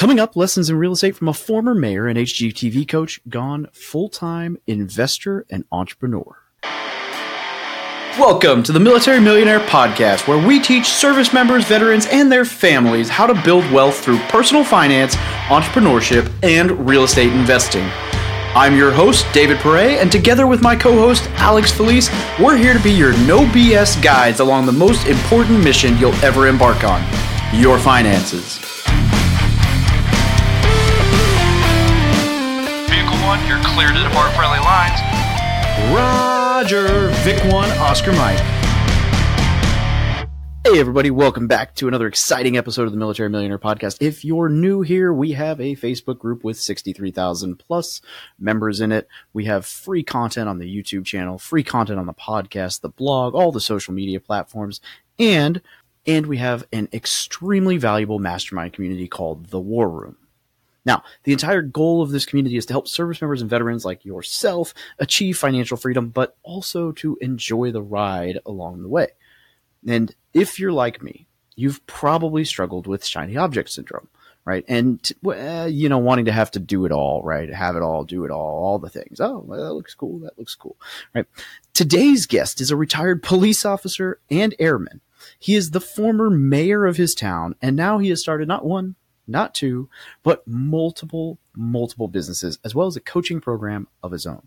Coming up, lessons in real estate from a former mayor and HGTV coach gone full time investor and entrepreneur. Welcome to the Military Millionaire Podcast, where we teach service members, veterans, and their families how to build wealth through personal finance, entrepreneurship, and real estate investing. I'm your host, David Pere, and together with my co host, Alex Felice, we're here to be your no BS guides along the most important mission you'll ever embark on your finances. You're clear to depart friendly lines. Roger, Vic 1, Oscar Mike. Hey, everybody, welcome back to another exciting episode of the Military Millionaire Podcast. If you're new here, we have a Facebook group with 63,000 plus members in it. We have free content on the YouTube channel, free content on the podcast, the blog, all the social media platforms, and and we have an extremely valuable mastermind community called the War Room. Now, the entire goal of this community is to help service members and veterans like yourself achieve financial freedom, but also to enjoy the ride along the way. And if you're like me, you've probably struggled with shiny object syndrome, right? And uh, you know, wanting to have to do it all, right? Have it all, do it all, all the things. Oh, well, that looks cool. That looks cool, right? Today's guest is a retired police officer and airman. He is the former mayor of his town, and now he has started not one, not two, but multiple, multiple businesses, as well as a coaching program of his own.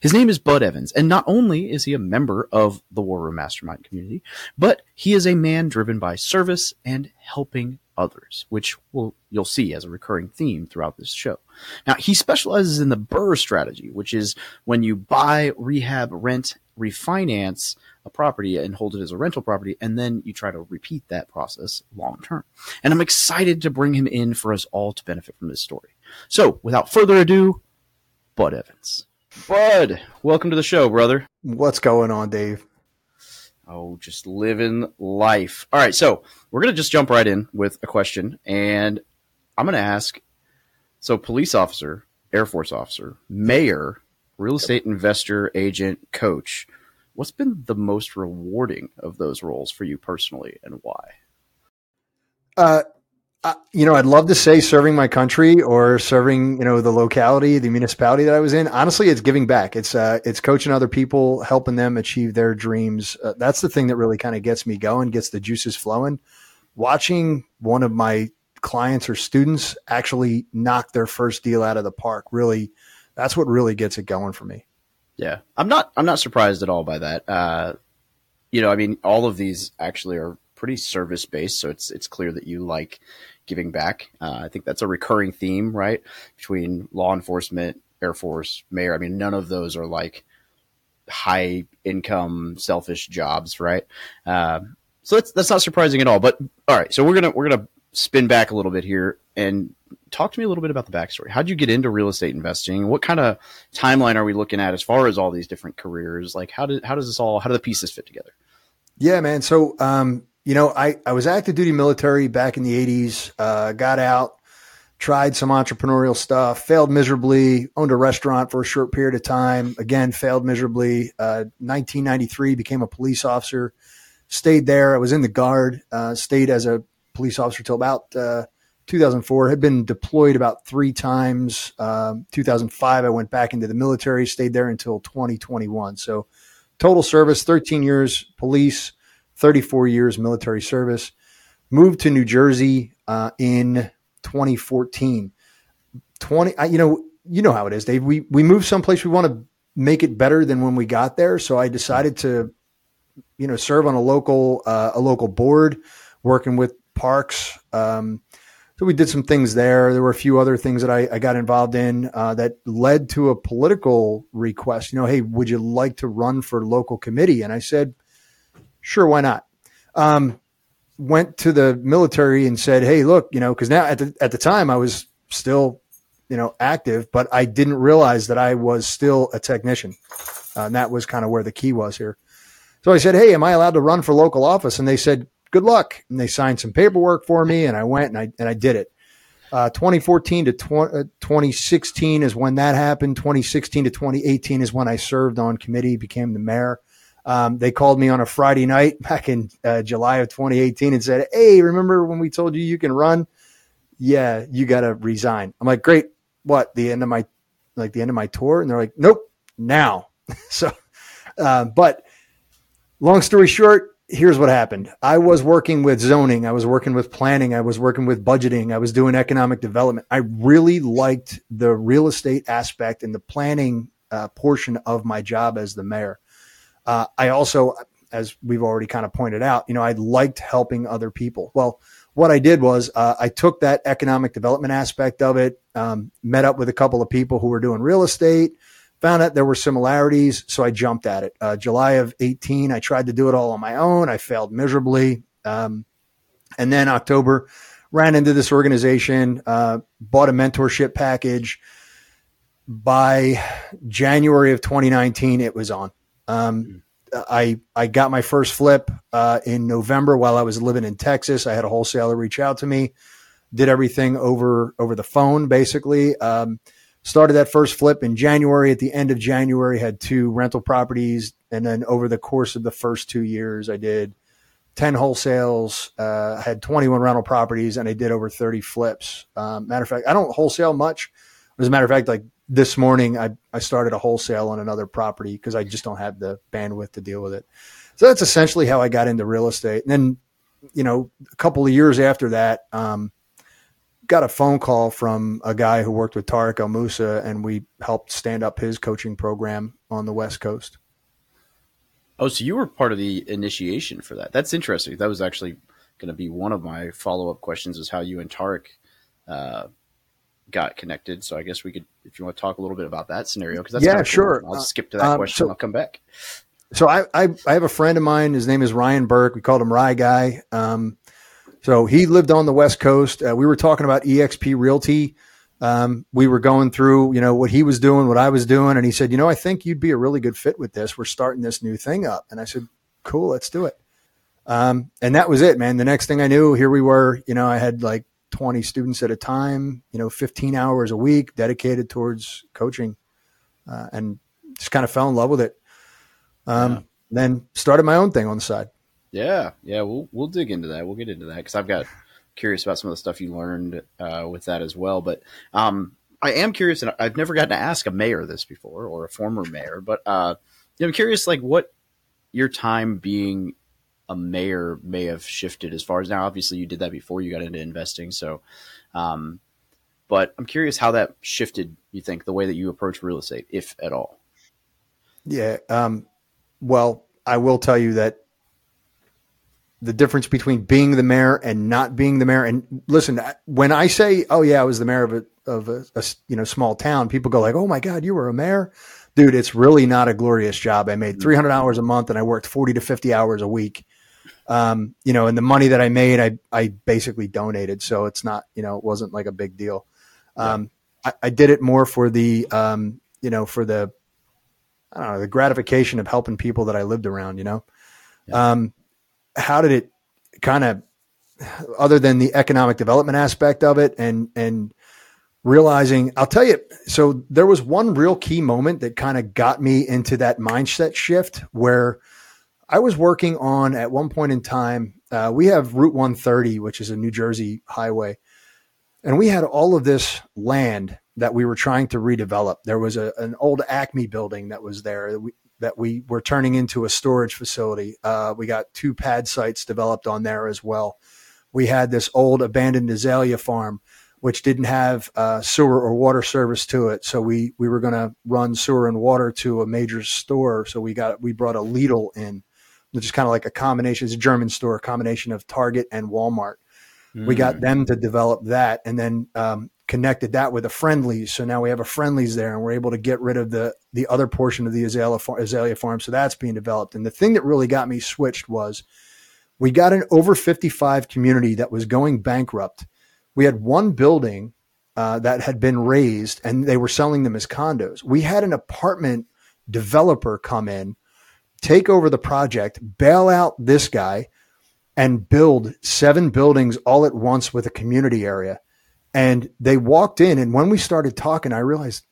His name is Bud Evans, and not only is he a member of the War Room Mastermind community, but he is a man driven by service and helping others, which will you'll see as a recurring theme throughout this show. Now, he specializes in the Burr strategy, which is when you buy, rehab, rent, refinance a property and hold it as a rental property, and then you try to repeat that process long term. And I'm excited to bring him in for us all to benefit from this story. So, without further ado, Bud Evans. Bud, welcome to the show, brother. What's going on, Dave? Oh, just living life. All right, so we're going to just jump right in with a question, and I'm going to ask so, police officer, Air Force officer, mayor, real estate investor, agent, coach. What's been the most rewarding of those roles for you personally, and why? Uh, you know, I'd love to say serving my country or serving, you know, the locality, the municipality that I was in. Honestly, it's giving back. It's uh, it's coaching other people, helping them achieve their dreams. Uh, that's the thing that really kind of gets me going, gets the juices flowing. Watching one of my clients or students actually knock their first deal out of the park, really, that's what really gets it going for me. Yeah, I'm not I'm not surprised at all by that. Uh, you know, I mean, all of these actually are pretty service based, so it's it's clear that you like giving back. Uh, I think that's a recurring theme, right, between law enforcement, Air Force, mayor. I mean, none of those are like high income, selfish jobs, right? Uh, so that's that's not surprising at all. But all right, so we're gonna we're gonna spin back a little bit here and talk to me a little bit about the backstory. How'd you get into real estate investing? What kind of timeline are we looking at as far as all these different careers? Like, how did how does this all how do the pieces fit together? Yeah, man. So um, you know, I, I was active duty military back in the 80s, uh, got out, tried some entrepreneurial stuff, failed miserably, owned a restaurant for a short period of time, again, failed miserably. Uh, 1993, became a police officer, stayed there. I was in the guard, uh, stayed as a police officer till about uh, 2004, had been deployed about three times. Um, 2005, I went back into the military, stayed there until 2021. So total service, 13 years police 34 years military service. Moved to New Jersey uh, in 2014. 20, you know, you know how it is, Dave. We we move someplace we want to make it better than when we got there. So I decided to, you know, serve on a local uh, a local board, working with parks. Um, so we did some things there. There were a few other things that I, I got involved in uh, that led to a political request. You know, hey, would you like to run for local committee? And I said, Sure, why not? Um, went to the military and said, "Hey, look, you know, because now at the at the time I was still, you know, active, but I didn't realize that I was still a technician, uh, and that was kind of where the key was here. So I said, "Hey, am I allowed to run for local office?" And they said, "Good luck." And they signed some paperwork for me, and I went and I and I did it. Uh, 2014 to 20, uh, 2016 is when that happened. 2016 to 2018 is when I served on committee, became the mayor. Um, they called me on a Friday night back in uh, July of 2018 and said, Hey, remember when we told you you can run? yeah, you got to resign. I'm like, great. What? The end of my, like the end of my tour? And they're like, nope, now. so, uh, but long story short, here's what happened. I was working with zoning. I was working with planning. I was working with budgeting. I was doing economic development. I really liked the real estate aspect and the planning uh, portion of my job as the mayor. Uh, I also, as we've already kind of pointed out, you know, I liked helping other people. Well, what I did was uh, I took that economic development aspect of it, um, met up with a couple of people who were doing real estate, found out there were similarities, so I jumped at it. Uh, July of 18, I tried to do it all on my own. I failed miserably. Um, and then October, ran into this organization, uh, bought a mentorship package. By January of 2019, it was on. Um, I I got my first flip uh, in November while I was living in Texas. I had a wholesaler reach out to me, did everything over over the phone basically. Um, started that first flip in January. At the end of January, had two rental properties, and then over the course of the first two years, I did ten wholesales, uh, had twenty one rental properties, and I did over thirty flips. Um, matter of fact, I don't wholesale much. As a matter of fact, like this morning I, I started a wholesale on another property because I just don't have the bandwidth to deal with it. So that's essentially how I got into real estate. And then, you know, a couple of years after that, um, got a phone call from a guy who worked with Tarek El Moussa, and we helped stand up his coaching program on the West Coast. Oh, so you were part of the initiation for that. That's interesting. That was actually going to be one of my follow up questions: is how you and Tariq uh, got connected. So I guess we could, if you want to talk a little bit about that scenario, because that's yeah, cool. sure. I'll skip to that um, question. So, I'll come back. So I, I, I have a friend of mine. His name is Ryan Burke. We called him Rye Guy. Um, so he lived on the West Coast. Uh, we were talking about EXP Realty. Um, we were going through, you know, what he was doing, what I was doing, and he said, you know, I think you'd be a really good fit with this. We're starting this new thing up, and I said, cool, let's do it. Um, and that was it, man. The next thing I knew, here we were. You know, I had like 20 students at a time, you know, 15 hours a week dedicated towards coaching, uh, and just kind of fell in love with it. Um, yeah. Then started my own thing on the side. Yeah, yeah, we'll we'll dig into that. We'll get into that because I've got curious about some of the stuff you learned uh, with that as well. But um, I am curious, and I've never gotten to ask a mayor this before or a former mayor, but uh, I'm curious, like what your time being a mayor may have shifted as far as now. Obviously, you did that before you got into investing, so. Um, but I'm curious how that shifted. You think the way that you approach real estate, if at all? Yeah. Um, well, I will tell you that the difference between being the mayor and not being the mayor. And listen, when I say, "Oh yeah, I was the mayor of a of a, a, you know small town," people go like, "Oh my god, you were a mayor." Dude, it's really not a glorious job. I made 300 hours a month and I worked 40 to 50 hours a week. Um, you know, and the money that I made, I, I basically donated. So it's not, you know, it wasn't like a big deal. Um, I, I, did it more for the, um, you know, for the, I don't know, the gratification of helping people that I lived around, you know? Yeah. Um, how did it kind of, other than the economic development aspect of it and, and realizing, I'll tell you, so there was one real key moment that kind of got me into that mindset shift where, I was working on at one point in time. Uh, we have Route 130, which is a New Jersey highway, and we had all of this land that we were trying to redevelop. There was a, an old Acme building that was there that we were turning into a storage facility. Uh, we got two pad sites developed on there as well. We had this old abandoned azalea farm, which didn't have uh, sewer or water service to it. So we we were going to run sewer and water to a major store. So we got we brought a Lidl in which is kind of like a combination. It's a German store, a combination of Target and Walmart. Mm. We got them to develop that, and then um, connected that with a Friendly's. So now we have a Friendly's there, and we're able to get rid of the the other portion of the azalea, azalea farm. So that's being developed. And the thing that really got me switched was we got an over 55 community that was going bankrupt. We had one building uh, that had been raised, and they were selling them as condos. We had an apartment developer come in take over the project, bail out this guy, and build seven buildings all at once with a community area. And they walked in, and when we started talking, I realized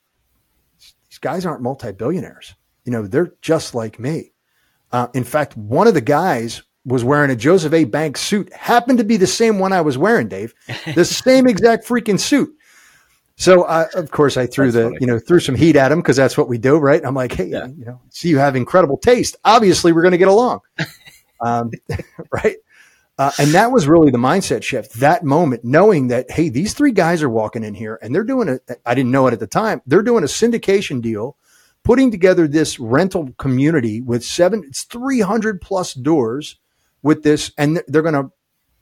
these guys aren't multi billionaires. You know, they're just like me. Uh, in fact, one of the guys was wearing a Joseph A. Bank suit. Happened to be the same one I was wearing, Dave. The same exact freaking suit. So uh, of course I threw That's the funny. you know threw some heat at him because that's what we do, right? I'm like, hey, Yeah. you know, see you have incredible taste. Obviously, we're going to get along, um, right? Uh, and that was really the mindset shift. That moment, knowing that hey, these three guys are walking in here and they're doing a. I didn't know it at the time. They're doing a syndication deal, putting together this rental community with seven. It's 300 plus doors with this, and they're going to,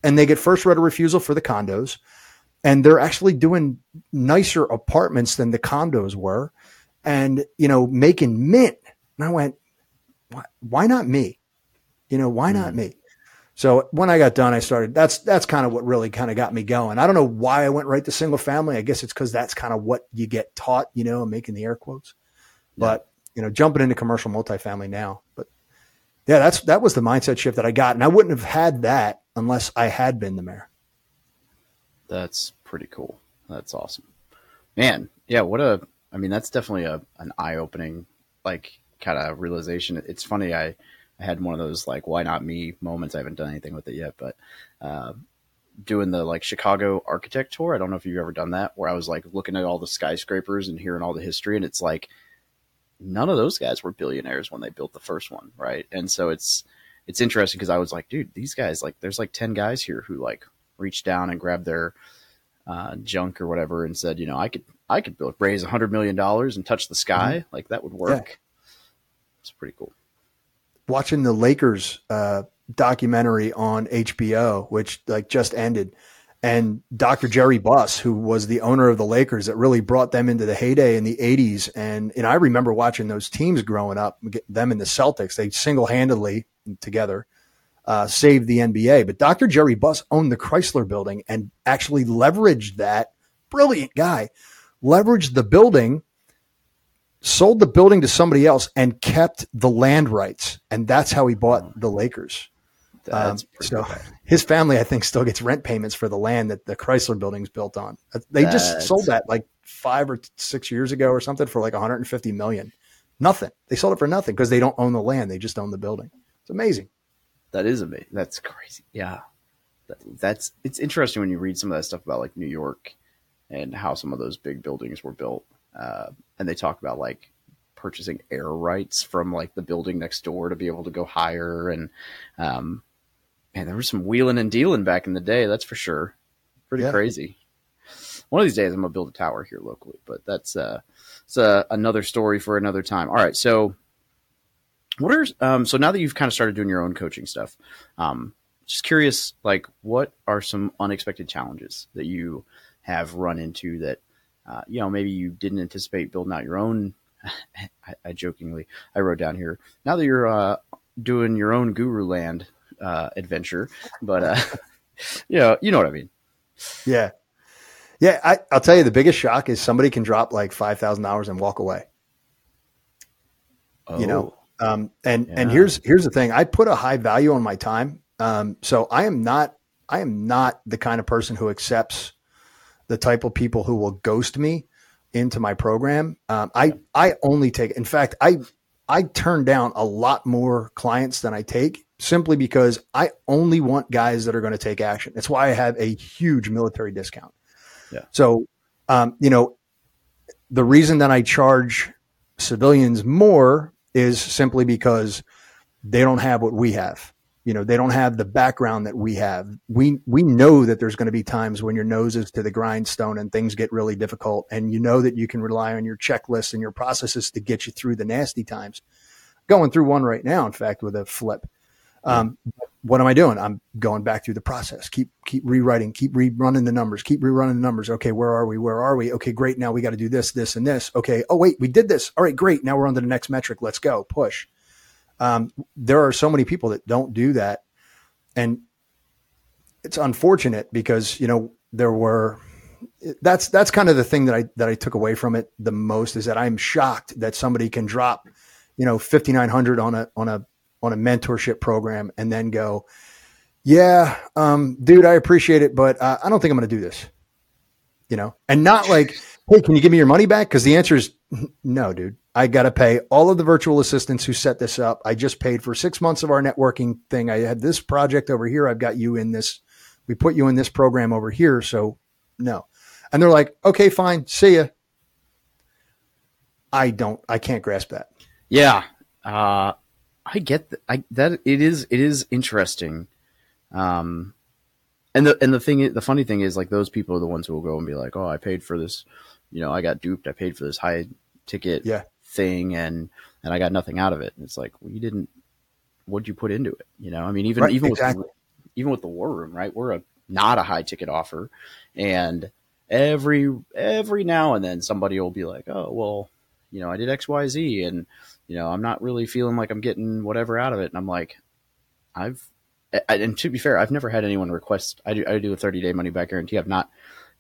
and they get first right of refusal for the condos and they're actually doing nicer apartments than the condos were and you know making mint and i went why, why not me you know why not me so when i got done i started that's that's kind of what really kind of got me going i don't know why i went right to single family i guess it's because that's kind of what you get taught you know i'm making the air quotes but you know jumping into commercial multifamily now but yeah that's that was the mindset shift that i got and i wouldn't have had that unless i had been the mayor That's pretty cool. That's awesome. Man, yeah, what a I mean, that's definitely a an eye opening like kind of realization. It's funny, I I had one of those like why not me moments. I haven't done anything with it yet, but uh, doing the like Chicago architect tour. I don't know if you've ever done that, where I was like looking at all the skyscrapers and hearing all the history, and it's like none of those guys were billionaires when they built the first one, right? And so it's it's interesting because I was like, dude, these guys like there's like ten guys here who like reached down and grabbed their uh, junk or whatever and said, you know, I could I could build raise a hundred million dollars and touch the sky, like that would work. It's pretty cool. Watching the Lakers uh, documentary on HBO, which like just ended, and Dr. Jerry Buss, who was the owner of the Lakers, that really brought them into the heyday in the '80s. And and I remember watching those teams growing up, them and the Celtics. They single handedly together uh, saved the NBA. But Dr. Jerry Buss owned the Chrysler Building and actually leveraged that. Brilliant guy, leveraged the building sold the building to somebody else and kept the land rights. And that's how he bought the Lakers. Um, so his family, I think, still gets rent payments for the land that the Chrysler building's built on. They just sold that like five or six years ago or something for like 150 million. Nothing. They sold it for nothing because they don't own the land. They just own the building. It's amazing. That is amazing. That's crazy. Yeah, that, that's it's interesting when you read some of that stuff about like New York and how some of those big buildings were built, uh, and they talk about like purchasing air rights from like the building next door to be able to go higher, and um, man, there was some wheeling and dealing back in the day. That's for sure. Pretty Yeah. crazy. One of these days, I'm gonna build a tower here locally, but that's uh, it's uh, another story for another time. All right, so what are um, so now that you've kind of started doing your own coaching stuff, um, just curious, like what are some unexpected challenges that you have run into that uh, you know maybe you didn't anticipate building out your own? I, I jokingly I wrote down here now that you're uh, doing your own Guru Land uh, adventure, but uh, you know you know what I mean. Yeah. Yeah. I, I'll tell you, the biggest shock is somebody can drop like $5,000 and walk away. you know um, and and here's here's the thing i put a high value on my time um, so i am not i am not the kind of person who accepts the type of people who will ghost me into my program um, i i only take in fact i i turn down a lot more clients than i take simply because i only want guys that are going to take action that's why i have a huge military discount Yeah. so um, you know the reason that i charge civilians more is simply because they don't have what we have. You know, they don't have the background that we have. We we know that there's going to be times when your nose is to the grindstone and things get really difficult, and you know that you can rely on your checklists and your processes to get you through the nasty times. Going through one right now, in fact, with a flip. Um, what am I doing? I'm going back through the process. Keep keep rewriting. Keep rerunning the numbers. Keep rerunning the numbers. Okay, where are we? Where are we? Okay, great. Now we got to do this, this, and this. Okay. Oh wait, we did this. All right, great. Now we're on to the next metric. Let's go. Push. Um, there are so many people that don't do that, and it's unfortunate because you know there were. That's that's kind of the thing that I that I took away from it the most is that I'm shocked that somebody can drop, you know, fifty nine hundred on a on a on a mentorship program and then go, yeah, um, dude, I appreciate it, but uh, I don't think I'm going to do this. You know, and not like hey, can you give me your money back? Because the answer is no, dude. I got to pay all of the virtual assistants who set this up. I just paid for six months of our networking thing. I had this project over here. I've got you in this. We put you in this program over here. So no. And they're like, okay, fine. See ya. I don't, I can't grasp that. Yeah. Uh, I get that. I, that it is, it is interesting. Um, and the, and the thing, the funny thing is like those people are the ones who will go and be like, oh, I paid for this, you know, I got duped. I paid for this high ticket Yeah. thing and, and I got nothing out of it. And it's like, well, you didn't, what'd you put into it? You know, I mean, even, Right, even exactly. with, even with the war room, right? We're a, not a high ticket offer. And every, every now and then somebody will be like, oh, well, you know, I did X, Y, Z and, you know, I'm not really feeling like I'm getting whatever out of it. And I'm like, I've, and to be fair, I've never had anyone request, I do, I do a 30 day money back guarantee. I've not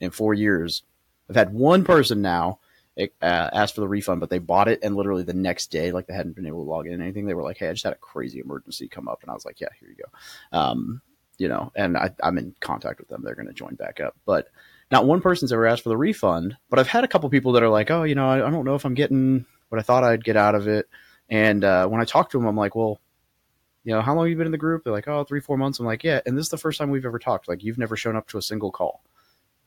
in four years. I've had one person now uh, ask for the refund, but they bought it and literally the next day, like they hadn't been able to log in anything. They were like, Hey, I just had a crazy emergency come up. And I was like, yeah, here you go. Um, you know, and I, I'm in contact with them. They're going to join back up, but not one person's ever asked for the refund, but I've had a couple people that are like, oh, you know, I, I don't know if I'm getting what I thought I'd get out of it. And uh, when I talk to them, I'm like, well, you know, how long have you been in the group? They're like, oh, three, four months. I'm like, yeah. And this is the first time we've ever talked. Like, you've never shown up to a single call.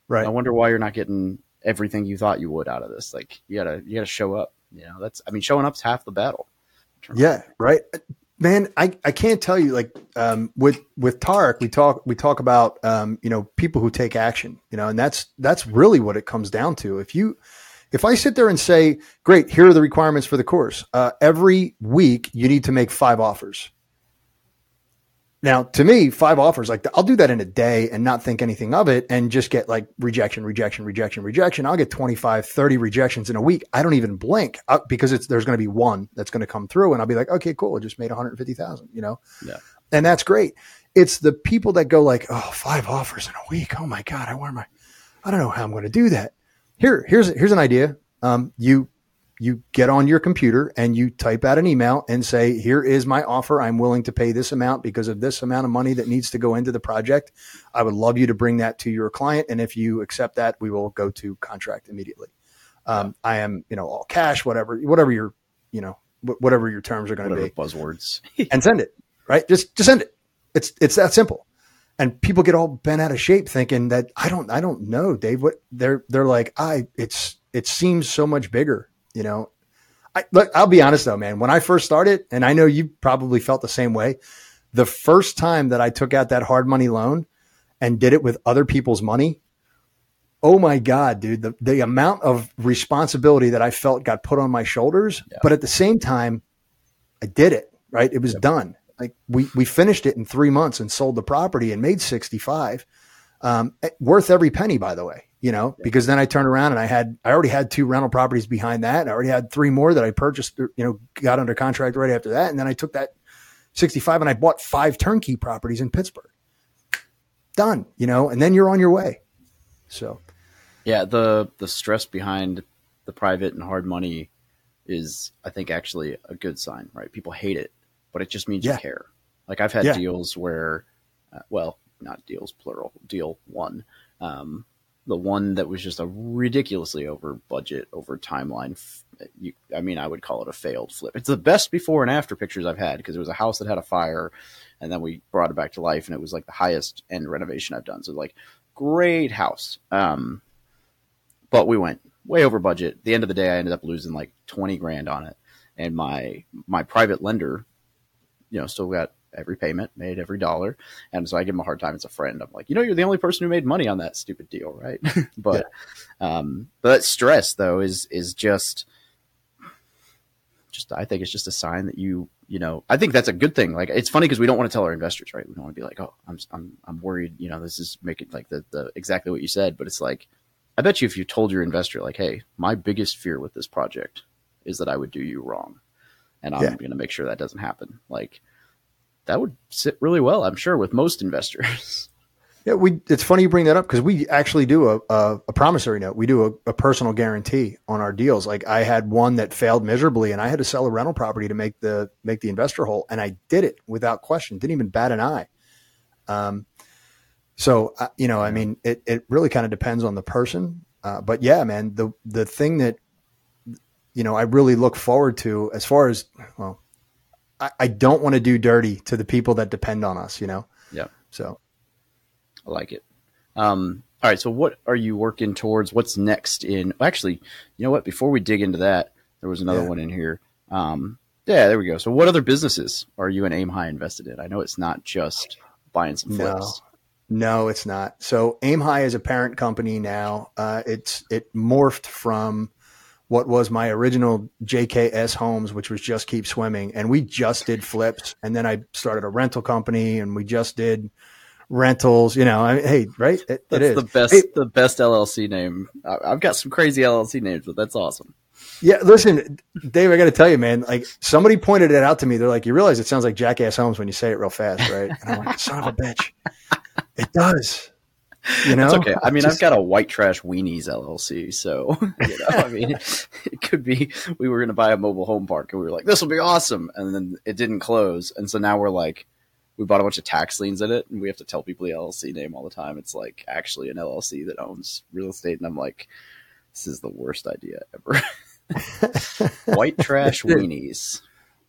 Right. I wonder why you're not getting everything you thought you would out of this. Like, you gotta, you gotta show up. You know, that's, I mean, showing up's half the battle. Yeah, right. Man, I, I can't tell you like um, with with Tarek, we talk we talk about um, you know people who take action, you know, and that's that's really what it comes down to. If you if I sit there and say, "Great, here are the requirements for the course," uh, every week you need to make five offers. Now, to me, five offers like I'll do that in a day and not think anything of it and just get like rejection, rejection, rejection, rejection. I'll get 25, 30 rejections in a week. I don't even blink uh, because it's there's going to be one that's going to come through and I'll be like, okay, cool. I just made 150,000, you know? Yeah. And that's great. It's the people that go like, oh, five offers in a week. Oh my God. I where my, I? I don't know how I'm going to do that. Here, here's, here's an idea. Um, you, you get on your computer and you type out an email and say, here is my offer. I'm willing to pay this amount because of this amount of money that needs to go into the project. I would love you to bring that to your client. And if you accept that, we will go to contract immediately. Um, I am, you know, all cash, whatever, whatever your, you know, whatever your terms are going to be buzzwords. and send it, right? Just, just send it. It's, it's that simple. And people get all bent out of shape thinking that I don't, I don't know, Dave, what they're, they're like, I, it's, it seems so much bigger, you know? I, look, I'll be honest though, man, when I first started, and I know you probably felt the same way, the first time that I took out that hard money loan and did it with other people's money, oh my God, dude, the, the amount of responsibility that I felt got put on my shoulders. Yeah. But at the same time, I did it, right? It was done. Like we, we finished it in three months and sold the property and made 65, um, worth every penny, by the way, you know, because then I turned around and I had, I already had two rental properties behind that. I already had three more that I purchased, you know, got under contract right after that. And then I took that 65 and I bought five turnkey properties in Pittsburgh. Done, you know, and then you're on your way. So, Yeah, the the stress behind the private and hard money is, I think, actually a good sign, right? People hate it, but it just means Yeah. you care. Like I've had Yeah. deals where, uh, well, not deals plural, deal one, um, the one that was just a ridiculously over budget, over timeline. You, I mean, I would call it a failed flip. It's the best before and after pictures I've had because it was a house that had a fire, and then we brought it back to life, and it was like the highest end renovation I've done. So like, great house. Um, but we went way over budget. At the end of the day, I ended up losing like twenty grand on it, and my my private lender, you know, still got every payment, made every dollar, and so I give him a hard time as a friend. I'm like, you know, you're the only person who made money on that stupid deal, right? but, um, but that stress though is is just. Just, I think it's just a sign that you, you know, I think that's a good thing. Like, it's funny because we don't want to tell our investors, right? We don't want to be like, oh, I'm, I'm, I'm worried. You know, this is making like the, the exactly what you said, but it's like, I bet you if you told your investor, like, hey, my biggest fear with this project is that I would do you wrong. And I'm Yeah. going to make sure that doesn't happen. Like, that would sit really well, I'm sure, with most investors. Yeah, we. It's funny you bring that up because we actually do a, a, a promissory note. We do a, a personal guarantee on our deals. Like I had one that failed miserably, and I had to sell a rental property to make the make the investor whole, and I did it without question. Didn't even bat an eye. Um, so uh, you know, I mean, it it really kind of depends on the person. uh, but yeah, man, the the thing that you know I really look forward to as far as well, I, I don't want to do dirty to the people that depend on us. You know. Yeah. So I like it. Um, all right. So, what are you working towards? What's next in? Actually, you know what? Before we dig into that, there was another Yeah. one in here. Um, yeah, there we go. So, what other businesses are you and Aim High invested in? I know it's not just buying some No. flips. No, it's not. So Aim High is a parent company now. Uh, it's it morphed from what was my original JKS Homes, which was just keep swimming, and we just did flips, and then I started a rental company, and we just did rentals. You know, I mean, hey, right? It, it That's is the best, Hey, the best LLC name. I've got some crazy LLC names, but that's awesome. Yeah, listen, Dave, I got to tell you, man. Like somebody pointed it out to me. They're like, "You realize it sounds like Jackass Homes when you say it real fast, right?" And I'm like, "Son of a bitch, it does." You know, It's okay. I mean, Just- I've got a white trash weenies LLC, so you know, I mean, it could be we were going to buy a mobile home park, and we were like, "This will be awesome," and then it didn't close, and so now we're like, we bought a bunch of tax liens in it, and we have to tell people the LLC name all the time. It's like actually an LLC that owns real estate, and I'm like, this is the worst idea ever. white trash weenies.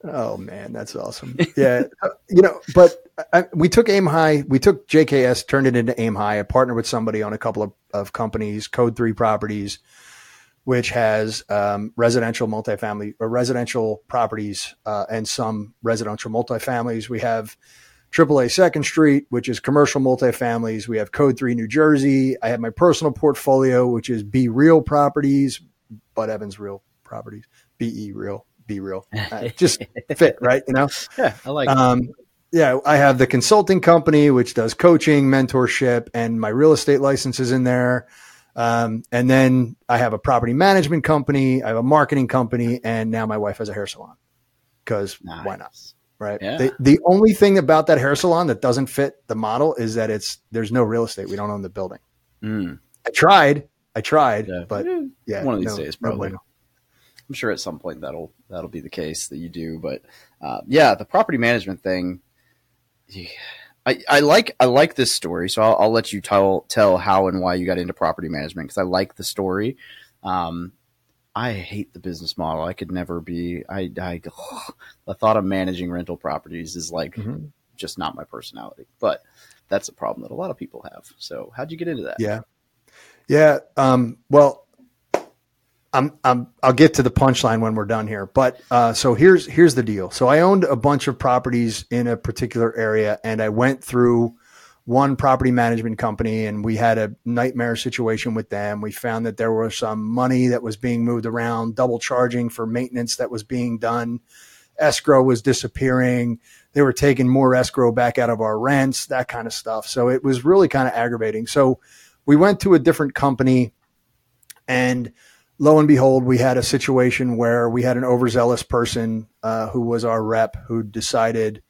Oh man, that's awesome. Yeah, Uh, you know, but I, we took Aim High, we took JKS, turned it into Aim High. I partnered with somebody on a couple of, of companies, Code Three Properties, which has um, residential multifamily or residential properties uh, and some residential multifamilies. We have AAA Second Street, which is commercial multifamilies. We have Code Three New Jersey. I have my personal portfolio, which is Be Real Properties, Bud Evans Real Properties, BE Real, Be Real. Uh, just fit, right? You know? Yeah, I like. it. Um, yeah, I have the consulting company, which does coaching, mentorship, and my real estate license is in there. Um, and then I have a property management company, I have a marketing company, and now my wife has a hair salon. Because why not? Right. Yeah. The, the only thing about that hair salon that doesn't fit the model is that it's there's no real estate. We don't own the building. Mm, I tried. I tried, yeah. but yeah, one of these no- days, probably. bueno. I'm sure at some point that'll that'll be the case that you do. But uh, yeah, the property management thing. yeah, I, I like I like this story, so I'll, I'll let you tell tell how and why you got into property management because I like the story. Um, I hate the business model. I could never be. I, I the thought of managing rental properties is like Mhm. just not my personality. But that's a problem that a lot of people have. So how'd you get into that? Yeah. Yeah. Um, well, I'm, I'm, I'll get to the punchline when we're done here. But uh, so here's here's the deal. So I owned a bunch of properties in a particular area, and I went through one property management company, and we had a nightmare situation with them. We found that there was some money that was being moved around, double charging for maintenance that was being done. Escrow was disappearing. They were taking more escrow back out of our rents, that kind of stuff. So it was really kind of aggravating. So we went to a different company and lo and behold we had a situation where we had an overzealous person uh, who was our rep who decided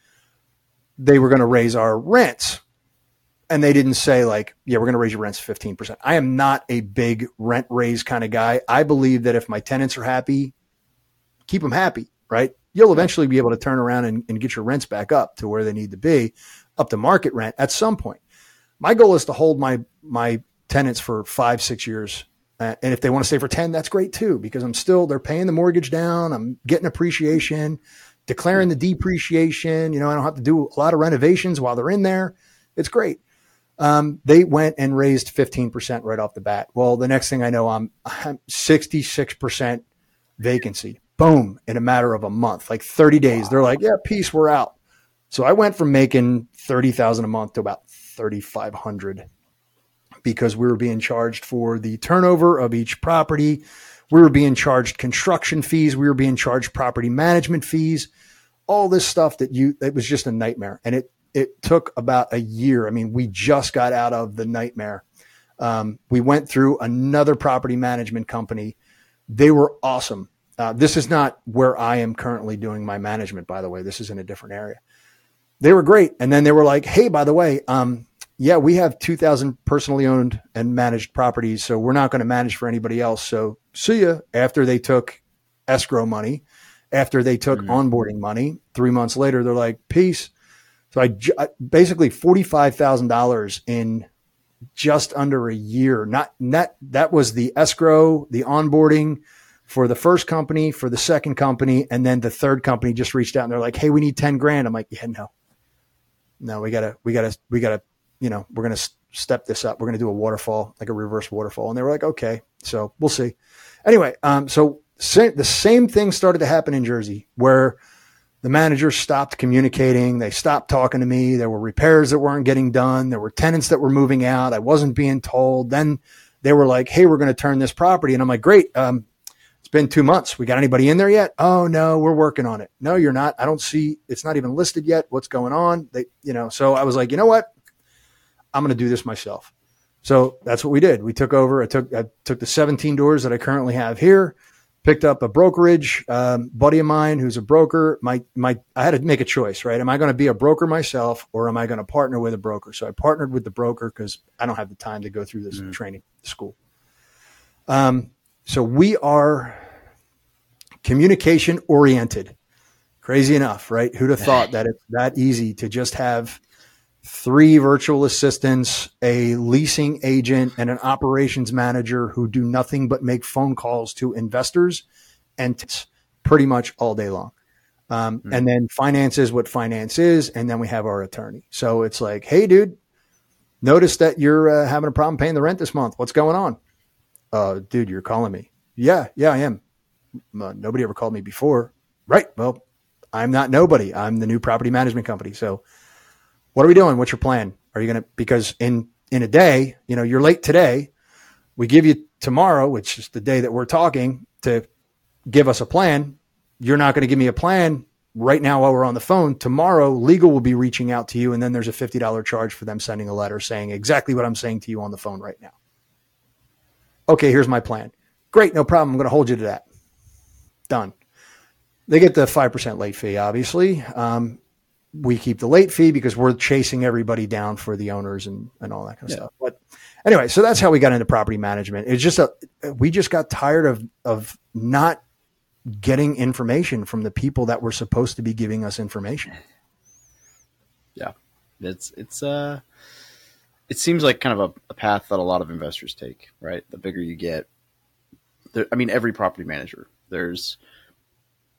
they were going to raise our rents. And they didn't say like yeah we're going to raise your rents 15% i am not a big rent raise kind of guy. I believe that if my tenants are happy keep them happy right? You'll eventually be able to turn around and, and get your rents back up to where they need to be up to market rent at some point. My goal is to hold my my tenants for five six years uh, and if they want to stay for 10 that's great too because i'm still they're paying the mortgage down. I'm getting appreciation declaring the depreciation. You know i don't have to do a lot of renovations while they're in there. It's great. Um, they went and raised 15% right off the bat. Well the next thing i know i'm, I'm 66% vacancy. Boom in a matter of a month like 30 days. They're like yeah peace we're out. So i went from making 30000 a month to about 3500 because we were being charged for the turnover of each property. We were being charged construction fees. We were being charged property management fees. All this stuff that you, it was just a nightmare. And it, it took about a year. I mean, we just got out of the nightmare. Um, we went through another property management company. They were awesome. Uh, this is not where I am currently doing my management, by the way. This is in a different area. They were great. And then they were like, hey, by the way, um, yeah, we have 2,000 personally owned and managed properties. So we're not going to manage for anybody else. So see ya. After they took escrow money, after they took Mhm. onboarding money, three months later, they're like, peace. So I, I- basically $45,000 in just under a year. Not that that was the escrow, the onboarding for the first company, for the second company, and then the third company just reached out and they're like, "Hey, we need ten grand." I'm like, "Yeah, no, no, we gotta, we gotta, we gotta, you know, we're gonna step this up. We're gonna do a waterfall, like a reverse waterfall." And they were like, "Okay." So we'll see. Anyway, um, so the same thing started to happen in Jersey where the managers stopped communicating. They stopped talking to me. There were repairs that weren't getting done. There were tenants that were moving out. I wasn't being told. Then they were like, Hey, we're going to turn this property. And I'm like, great. Um, it's been two months. We got anybody in there yet? Oh no, we're working on it. No, you're not. I don't see, it's not even listed yet. What's going on? They, you know, so I was like, you know what? I'm going to do this myself. So that's what we did. We took over. I took, I took the 17 doors that I currently have here picked up a brokerage um, buddy of mine who's a broker. My my I had to make a choice, right? Am I going to be a broker myself or am I going to partner with a broker? So I partnered with the broker because I don't have the time to go through this mm. training school. Um, so we are communication oriented. Crazy enough, right? Who'd have thought that it's that easy to just have three virtual assistants, a leasing agent, and an operations manager who do nothing but make phone calls to investors and t- pretty much all day long. Um, mm-hmm. And then finance is what finance is. And then we have our attorney. So it's like, hey, dude, notice that you're uh, having a problem paying the rent this month. What's going on? Uh, dude, you're calling me. Yeah, yeah, I am. Uh, nobody ever called me before. Right. Well, I'm not nobody. I'm the new property management company. So, what are we doing? What's your plan? Are you going to, because in, in a day, you know, you're late today. We give you tomorrow, which is the day that we're talking to give us a plan. You're not going to give me a plan right now while we're on the phone. Tomorrow, legal will be reaching out to you. And then there's a $50 charge for them sending a letter saying exactly what I'm saying to you on the phone right now. Okay, here's my plan. Great, no problem. I'm going to hold you to that. Done. They get the 5% late fee, obviously. Um, we keep the late fee because we're chasing everybody down for the owners and, and all that kind of yeah. stuff. But anyway, so that's how we got into property management. It's just a, we just got tired of, of not getting information from the people that were supposed to be giving us information. Yeah. It's, it's, uh, it seems like kind of a, a path that a lot of investors take, right? The bigger you get, there, I mean, every property manager, there's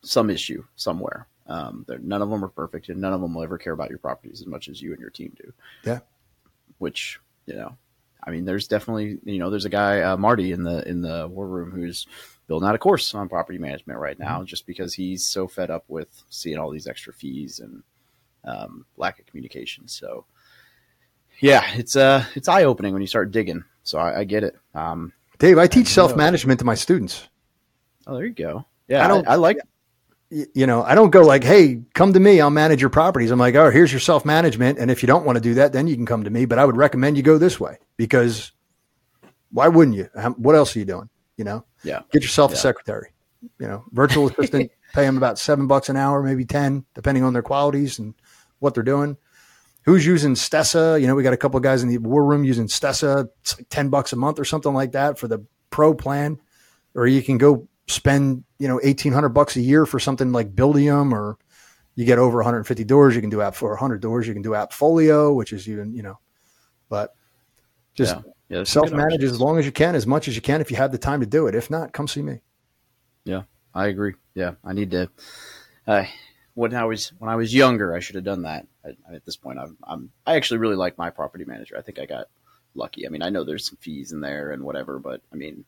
some issue somewhere um, none of them are perfect, and none of them will ever care about your properties as much as you and your team do. Yeah. Which you know, I mean, there's definitely you know, there's a guy uh, Marty in the in the war room who's building out a course on property management right now, mm-hmm. just because he's so fed up with seeing all these extra fees and um, lack of communication. So, yeah, it's uh, it's eye opening when you start digging. So I, I get it. Um, Dave, I teach self management to my students. Oh, there you go. Yeah, I, don't, I, I like you know, I don't go like, Hey, come to me. I'll manage your properties. I'm like, Oh, here's your self management. And if you don't want to do that, then you can come to me, but I would recommend you go this way because why wouldn't you? What else are you doing? You know, yeah. Get yourself yeah. a secretary, you know, virtual assistant, pay them about seven bucks an hour, maybe 10, depending on their qualities and what they're doing. Who's using Stessa? You know, we got a couple of guys in the war room using Stessa. It's like 10 bucks a month or something like that for the pro plan, or you can go spend you know eighteen hundred bucks a year for something like Buildium, or you get over 150 doors, you can do app for 100 doors, you can do Appfolio, which is even you know, but just yeah. Yeah, self manage as long as you can, as much as you can, if you have the time to do it. If not, come see me. Yeah, I agree. Yeah, I need to. Uh, when I was when I was younger, I should have done that. I, at this point, I'm, I'm I actually really like my property manager. I think I got lucky. I mean, I know there's some fees in there and whatever, but I mean,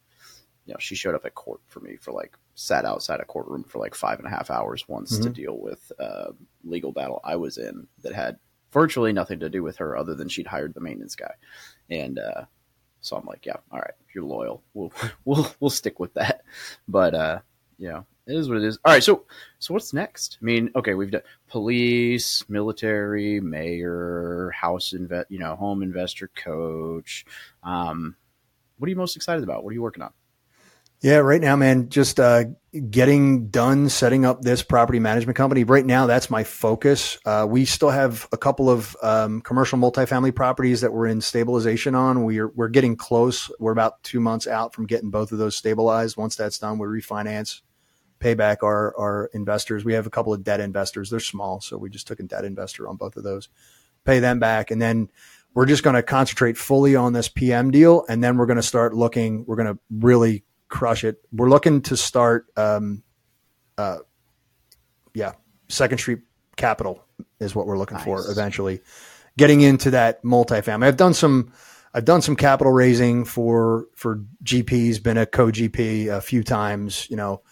you know, she showed up at court for me for like sat outside a courtroom for like five and a half hours once mm-hmm. to deal with a legal battle I was in that had virtually nothing to do with her other than she'd hired the maintenance guy. And, uh, so I'm like, yeah, all right, if you're loyal. We'll, we'll, we'll stick with that. But, uh, you know, it is what it is. All right. So, so what's next? I mean, okay, we've done police, military, mayor, house invest, you know, home investor coach. Um, what are you most excited about? What are you working on? Yeah, right now, man, just uh, getting done setting up this property management company. Right now, that's my focus. Uh, we still have a couple of um, commercial multifamily properties that we're in stabilization on. We're we're getting close. We're about two months out from getting both of those stabilized. Once that's done, we refinance, pay back our our investors. We have a couple of debt investors. They're small, so we just took a debt investor on both of those, pay them back, and then we're just going to concentrate fully on this PM deal, and then we're going to start looking. We're going to really crush it. We're looking to start, um, uh, yeah, Second Street Capital is what we're looking nice. for eventually. Getting into that multifamily. I've done some. I've done some capital raising for for GPs. Been a co GP a few times. You know,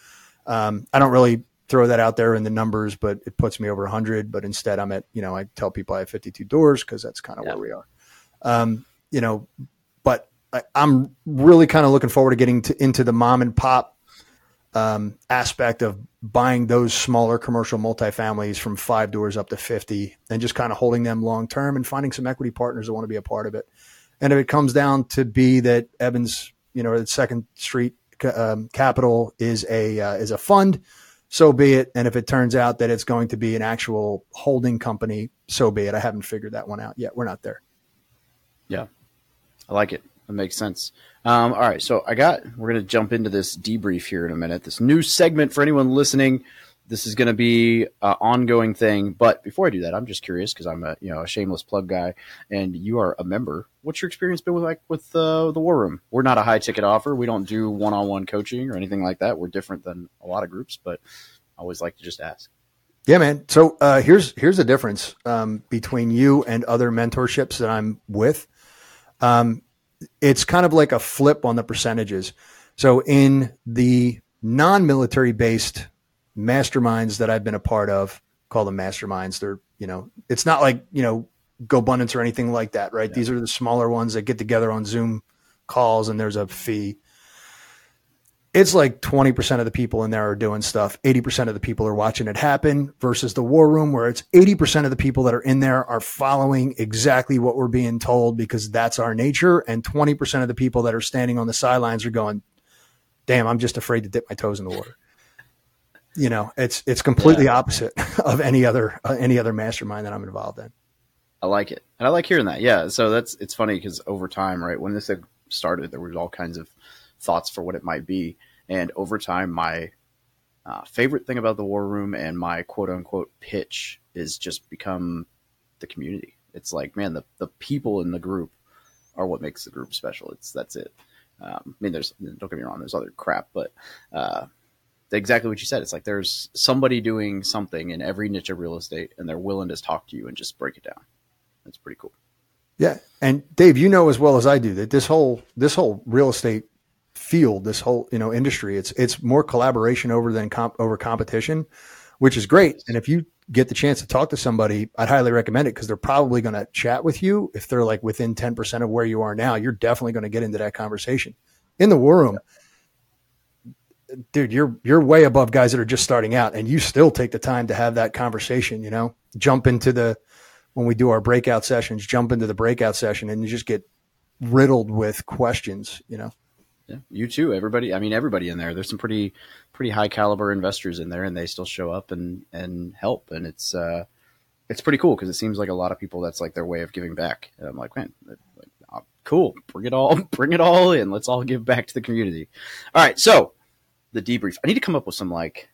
um, I don't really throw that out there in the numbers, but it puts me over 100. But instead, I'm at, you know, I tell people I have 52 doors because that's kind of yeah. where we are. Um, you know, I, am really kind of looking forward to getting to, into the mom and pop um, aspect of buying those smaller commercial multifamilies from five doors up to 50 and just kind of holding them long term and finding some equity partners that want to be a part of it. And if it comes down to be that Evans, you know, that Second Street um, Capital is a uh, is a fund, so be it. And if it turns out that it's going to be an actual holding company, so be it. I haven't figured that one out yet. We're not there. Yeah, I like it. That makes sense. Um, all right, so I got. We're to jump into this debrief here in a minute. This new segment for anyone listening. This is to be an ongoing thing. But before I do that, I'm just curious because I'm a you know a shameless plug guy, and you are a member. What's your experience been with like with uh, the War Room? We're not a high ticket offer. We don't do one on one coaching or anything like that. We're different than a lot of groups, but I always like to just ask. Yeah, man. So uh, here's here's the difference um, between you and other mentorships that I'm with. Um, it's kind of like a flip on the percentages. So in the non-military based masterminds that I've been a part of, call them masterminds. They're, you know, it's not like, you know, GoBundance or anything like that, right? Yeah. These are the smaller ones that get together on Zoom calls and there's a fee. It's like 20% of the people in there are doing stuff. 80% of the people are watching it happen versus the war room where it's 80% of the people that are in there are following exactly what we're being told because that's our nature. And 20% of the people that are standing on the sidelines are going, damn, I'm just afraid to dip my toes in the water you know, it's it's completely yeah. opposite of any other uh, any other mastermind that I'm involved in. I like it, and I like hearing that. Yeah, so that's it's funny because over time, right when this started, there was all kinds of thoughts for what it might be, and over time, my uh, favorite thing about the war room and my quote unquote pitch is just become the community. It's like, man, the the people in the group are what makes the group special. It's that's it. Um, I mean, there's don't get me wrong, there's other crap, but uh, exactly what you said. It's like there's somebody doing something in every niche of real estate, and they're willing to talk to you and just break it down. That's pretty cool. Yeah, and Dave, you know as well as I do that this whole this whole real estate field, this whole you know industry, it's it's more collaboration over than comp, over competition, which is great. And if you get the chance to talk to somebody, I'd highly recommend it because they're probably going to chat with you. If they're like within ten percent of where you are now, you're definitely going to get into that conversation in the war room. Dude, you're you're way above guys that are just starting out, and you still take the time to have that conversation. You know, jump into the when we do our breakout sessions, jump into the breakout session, and you just get riddled with questions. You know. Yeah, you too. Everybody. I mean, everybody in there. There's some pretty pretty high caliber investors in there, and they still show up and and help, and it's uh it's pretty cool because it seems like a lot of people that's like their way of giving back. And I'm like, man, like, oh, cool. Bring it all, bring it all in. Let's all give back to the community. All right, so the debrief. I need to come up with some like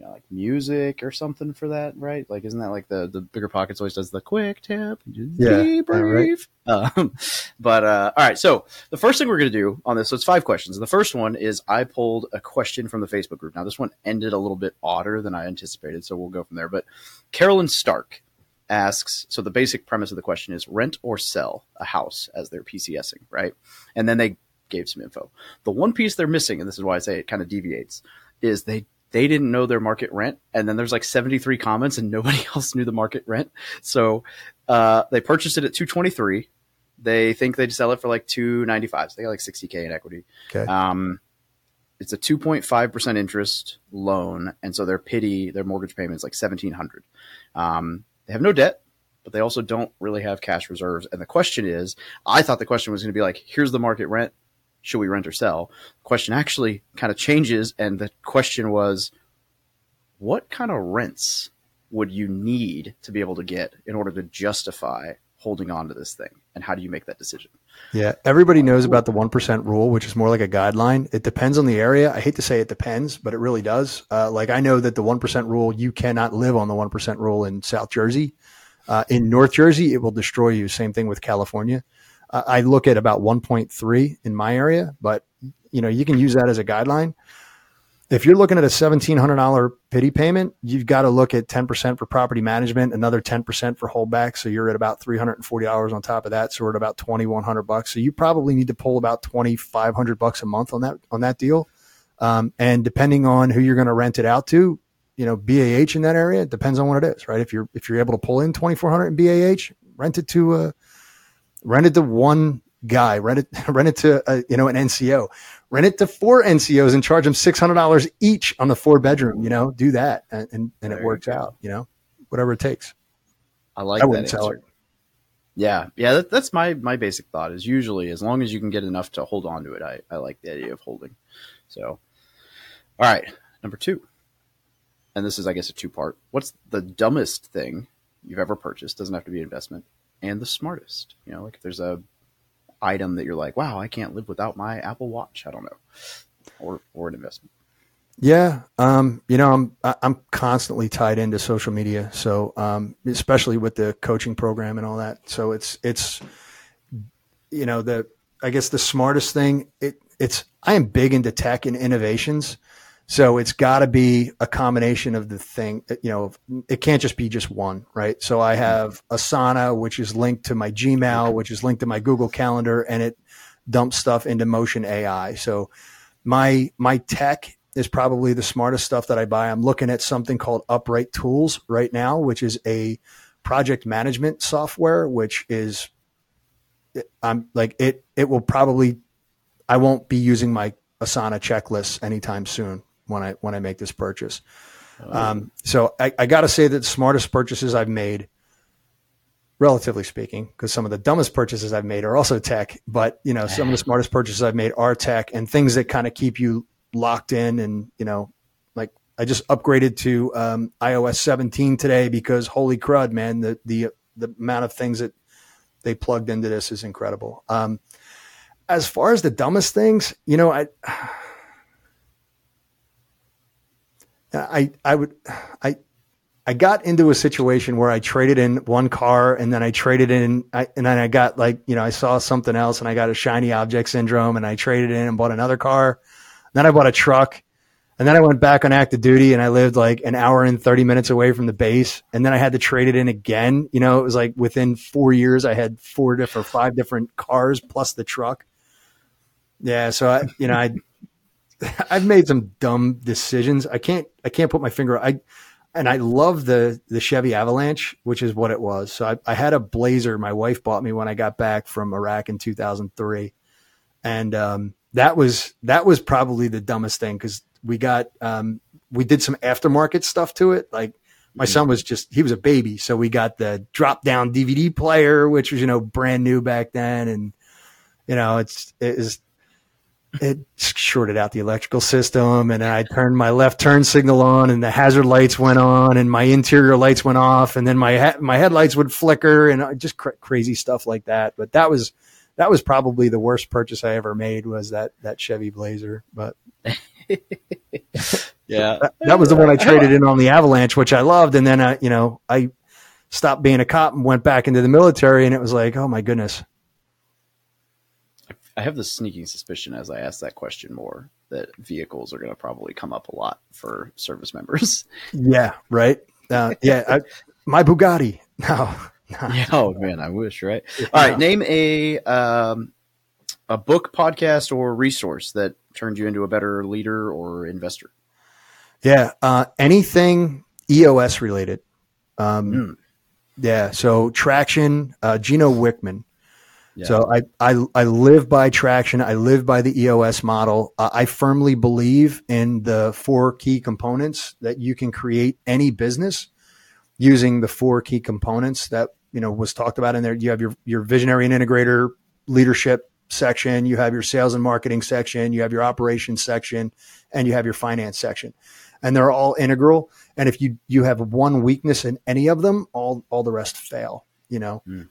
you know, like music or something for that, right? Like, isn't that like the the BiggerPockets always does the quick tip, yeah, debrief? Right. Um, but uh, all right, so the first thing we're gonna do on this, so it's five questions. The first one is I pulled a question from the Facebook group. Now this one ended a little bit odder than I anticipated, so we'll go from there. But Carolyn Stark asks, so the basic premise of the question is rent or sell a house as they're PCSing, right? And then they gave some info. The one piece they're missing, and this is why I say it kind of deviates, is they they didn't know their market rent, and then there's like 73 comments, and nobody else knew the market rent. So uh, they purchased it at 223. They think they'd sell it for like 295. So they got like 60k in equity. Okay. Um, it's a 2.5% interest loan, and so their PITI, their mortgage payment is like 1700. Um, they have no debt but they also don't really have cash reserves. And the question is, I thought the question was going to be like, here's the market rent should we rent or sell? The question actually kind of changes, and the question was, what kind of rents would you need to be able to get in order to justify holding on to this thing? And how do you make that decision? Yeah, everybody knows about the 1% rule, which is more like a guideline. It depends on the area. I hate to say it depends, but it really does. Uh, like I know that the 1% rule, you cannot live on the 1% rule in South Jersey. Uh, in North Jersey, it will destroy you. Same thing with California. I look at about 1.3 in my area, but you know you can use that as a guideline. If you're looking at a $1,700 PITI payment, you've got to look at 10% for property management, another 10% for holdback. So you're at about $340 on top of that. So we're at about 2,100 bucks. So you probably need to pull about 2,500 bucks a month on that, on that deal. Um, and depending on who you're going to rent it out to, you know, BAH in that area, it depends on what it is, right? If you're, if you're able to pull in 2,400 in BAH, rent it to, uh, rent it to one guy, rent it, rent it to, uh, you know, an NCO rent it to four NCOs and charge them six hundred dollars each on the four bedroom. You know, do that, and and, and it works out. You know, whatever it takes. I like I that answer. Yeah, yeah, that, that's my my basic thought. Is usually as long as you can get enough to hold on to it, I I like the idea of holding. So, all right, number two, and this is I guess a two part. What's the dumbest thing you've ever purchased? Doesn't have to be an investment, and the smartest. You know, like if there's a item that you're like, wow, I can't live without my Apple Watch. I don't know, or or an investment. Yeah, um, you know, I'm I'm constantly tied into social media, so um, especially with the coaching program and all that. So it's it's you know the I guess the smartest thing it it's I am big into tech and innovations. So it's got to be a combination of the thing, you know, it can't just be just one, right? So I mm-hmm. have Asana, which is linked to my Gmail, which is linked to my Google Calendar, and it dumps stuff into Motion AI. So my my tech is probably the smartest stuff that I buy. I'm looking at something called Upright Tools right now, which is a project management software, which is I'm like it it will probably I won't be using my Asana checklists anytime soon when I when I make this purchase. Oh. Um, so I, I got to say that the smartest purchases I've made, relatively speaking, because some of the dumbest purchases I've made are also tech. But you know, some of the smartest purchases I've made are tech and things that kind of keep you locked in. And you know, like I just upgraded to um, iOS 17 today because holy crud, man, the the the amount of things that they plugged into this is incredible. Um, as far as the dumbest things, you know, I I I would I I got into a situation where I traded in one car and then I traded in I, and then I got like you know I saw something else and I got a shiny object syndrome and I traded in and bought another car. Then I bought a truck and then I went back on active duty and I lived like an hour and 30 minutes away from the base. And then I had to trade it in again. You know, it was like within four years, I had four different, five different cars plus the truck. Yeah. So I, you know, I, I've made some dumb decisions. I can't I can't put my finger. I and I love the the Chevy Avalanche, which is what it was. So I, I had a Blazer my wife bought me when I got back from Iraq in 2003, and um, that was that was probably the dumbest thing because we got um, we did some aftermarket stuff to it. Like my mm-hmm. son was just he was a baby, so we got the drop down DVD player, which was you know brand new back then, and you know it's it is it shorted out the electrical system and I turned my left turn signal on and the hazard lights went on and my interior lights went off and then my ha- my headlights would flicker and uh, just cr- crazy stuff like that. But that was that was probably the worst purchase I ever made was that that Chevy Blazer but yeah. That, that, was the one I traded in on the Avalanche which I loved and then I you know I stopped being a cop and went back into the military and it was like oh my goodness I have the sneaking suspicion as I ask that question more that vehicles are going to probably come up a lot for service members. Yeah, right. Uh, yeah, I, my Bugatti. No. Yeah, oh man, I wish. Right. All right. Name a um, a book, podcast, or resource that turned you into a better leader or investor. Yeah, uh, anything EOS related. Um, mm. Yeah, so traction. Uh, Gino Wickman so I, I, I live by traction. I live by the EOS model. Uh, I firmly believe in the four key components that you can create any business using the four key components that you know was talked about in there. You have your your visionary and integrator leadership section. You have your sales and marketing section. You have your operations section, and you have your finance section, and they're all integral. And if you you have one weakness in any of them, all all the rest fail. You know. Mm.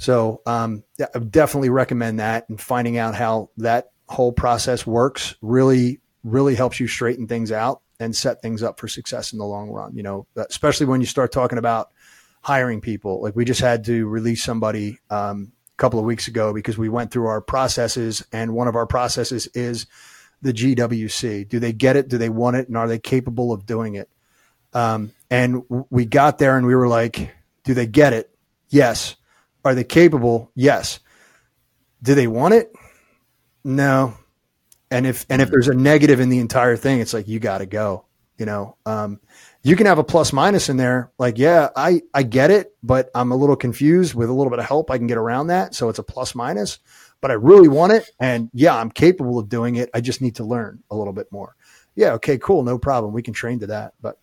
So um, I definitely recommend that and finding out how that whole process works really, really helps you straighten things out and set things up for success in the long run. You know, especially when you start talking about hiring people. Like we just had to release somebody um, a couple of weeks ago because we went through our processes, and one of our processes is the GWC. Do they get it? Do they want it? And are they capable of doing it? Um, and we got there and we were like, do they get it? Yes. Are they capable? Yes. Do they want it? No. And if and if there's a negative in the entire thing, it's like you got to go. You know, um, you can have a plus minus in there. Like, yeah, I I get it, but I'm a little confused. With a little bit of help, I can get around that. So it's a plus minus. But I really want it, and yeah, I'm capable of doing it. I just need to learn a little bit more. Yeah, okay, cool, no problem. We can train to that. But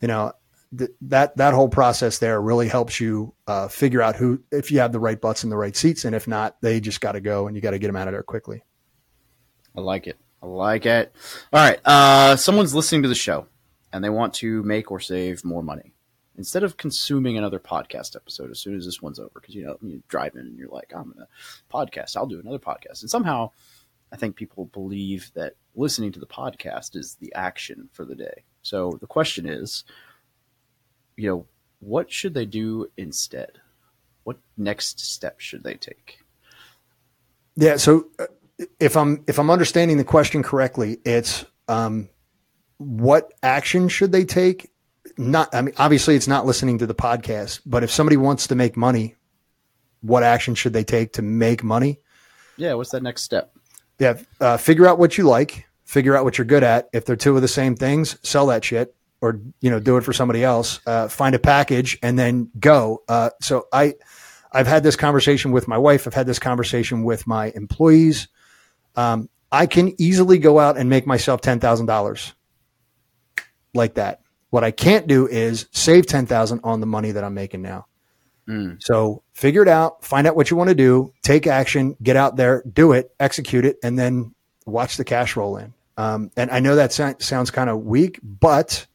you know, th- that that whole process there really helps you uh, figure out who if you have the right butts in the right seats, and if not, they just got to go, and you got to get them out of there quickly. I like it. I like it. All right. Uh, someone's listening to the show and they want to make or save more money. Instead of consuming another podcast episode as soon as this one's over, because you know you drive in and you're like, I'm gonna podcast, I'll do another podcast, and somehow I think people believe that listening to the podcast is the action for the day. So the question is, you know, what should they do instead? What next step should they take? Yeah. So uh, if I'm if I'm understanding the question correctly, it's um, what action should they take? Not, I mean, obviously, it's not listening to the podcast, but if somebody wants to make money, what action should they take to make money? Yeah. What's that next step? Yeah, uh, figure out what you like, figure out what you're good at. If they're two of the same things, sell that shit, or you know, do it for somebody else. Uh, find a package and then go. Uh, so I, I've had this conversation with my wife. I've had this conversation with my employees. Um, I can easily go out and make myself ten thousand dollars like that. What I can't do is save ten thousand on the money that I'm making now. Mm. So figure it out, find out what you want to do, take action, get out there, do it, execute it, and then watch the cash roll in. Um, and I know that so- sounds kind of weak, but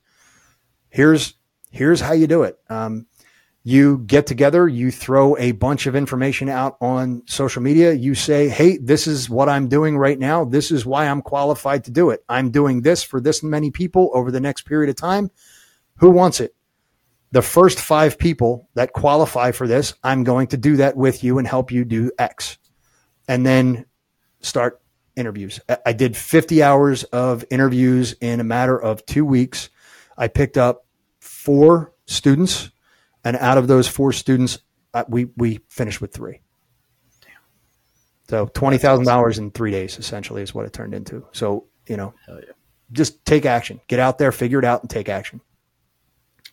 here's here's how you do it. Um, you get together, you throw a bunch of information out on social media. You say, Hey, this is what I'm doing right now. This is why I'm qualified to do it. I'm doing this for this many people over the next period of time. Who wants it? The first five people that qualify for this, I'm going to do that with you and help you do X. And then start interviews. I- did 50 hours of interviews in a matter of two weeks. I picked up four students and out of those four students, uh, we we finished with three. So twenty thousand dollars in three days, essentially, is what it turned into. So you know, yeah. just take action, get out there, figure it out, and take action.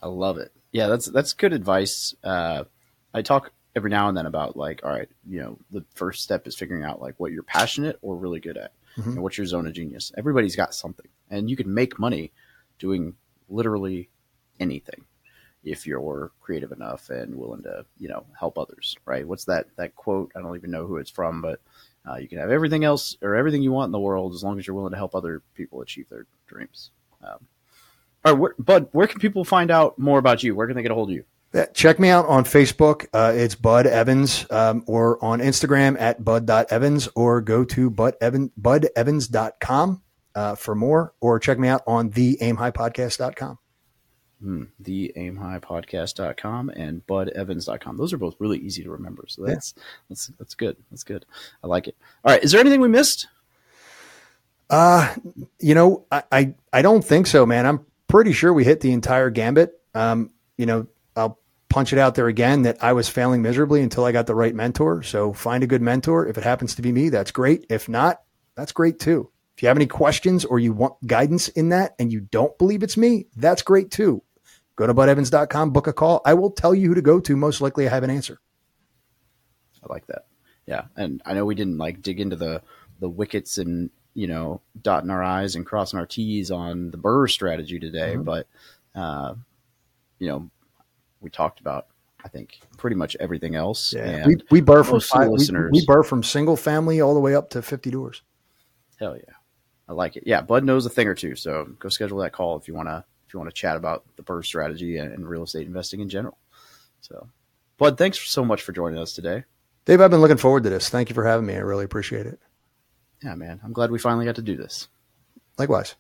I love it. Yeah, that's that's good advice. Uh, I talk every now and then about like, all right, you know, the first step is figuring out like what you're passionate or really good at, Mhm. and what's your zone of genius. Everybody's got something, and you can make money doing literally anything if you're creative enough and willing to, you know, help others. Right? What's that that quote? I don't even know who it's from, but uh, you can have everything else or everything you want in the world as long as you're willing to help other people achieve their dreams. Um, all right, where, Bud, where can people find out more about you? Where can they get a hold of you? Check me out on Facebook. Uh, it's Bud Evans, um, or on Instagram at bud.evans, or go to bud Evan, budevans.com uh, for more, or check me out on the aimhighpodcast.com. Hmm, the aimhighpodcast.com and budevans.com. Those are both really easy to remember. So that's, that's, that's good. That's good. I like it. All right. Is there anything we missed? Uh, you know, I, I, I don't think so, man. I'm pretty sure we hit the entire gambit. Um, you know, I'll punch it out there again that I was failing miserably until I got the right mentor. So find a good mentor. If it happens to be me, that's great. If not, that's great too. If you have any questions or you want guidance in that and you don't believe it's me, that's great too. Go to budevans.com, book a call. I will tell you who to go to. Most likely I have an answer. I like that. Yeah. And I know we didn't like dig into the, the wickets and, you know, dotting our I's and crossing our T's on the Burr strategy today, Mhm. but, uh, you know, we talked about, I think, pretty much everything else. and we, we burr from most of the five, we, we burr from single family all the way up to 50 doors. Hell yeah, I like it. Yeah, Bud knows a thing or two, so go schedule that call if you want to if you want to chat about the Burr strategy and, and real estate investing in general. So, Bud, thanks so much for joining us today. Dave, I've been looking forward to this. Thank you for having me. I really appreciate it. Yeah, man, I'm glad we finally got to do this. Likewise.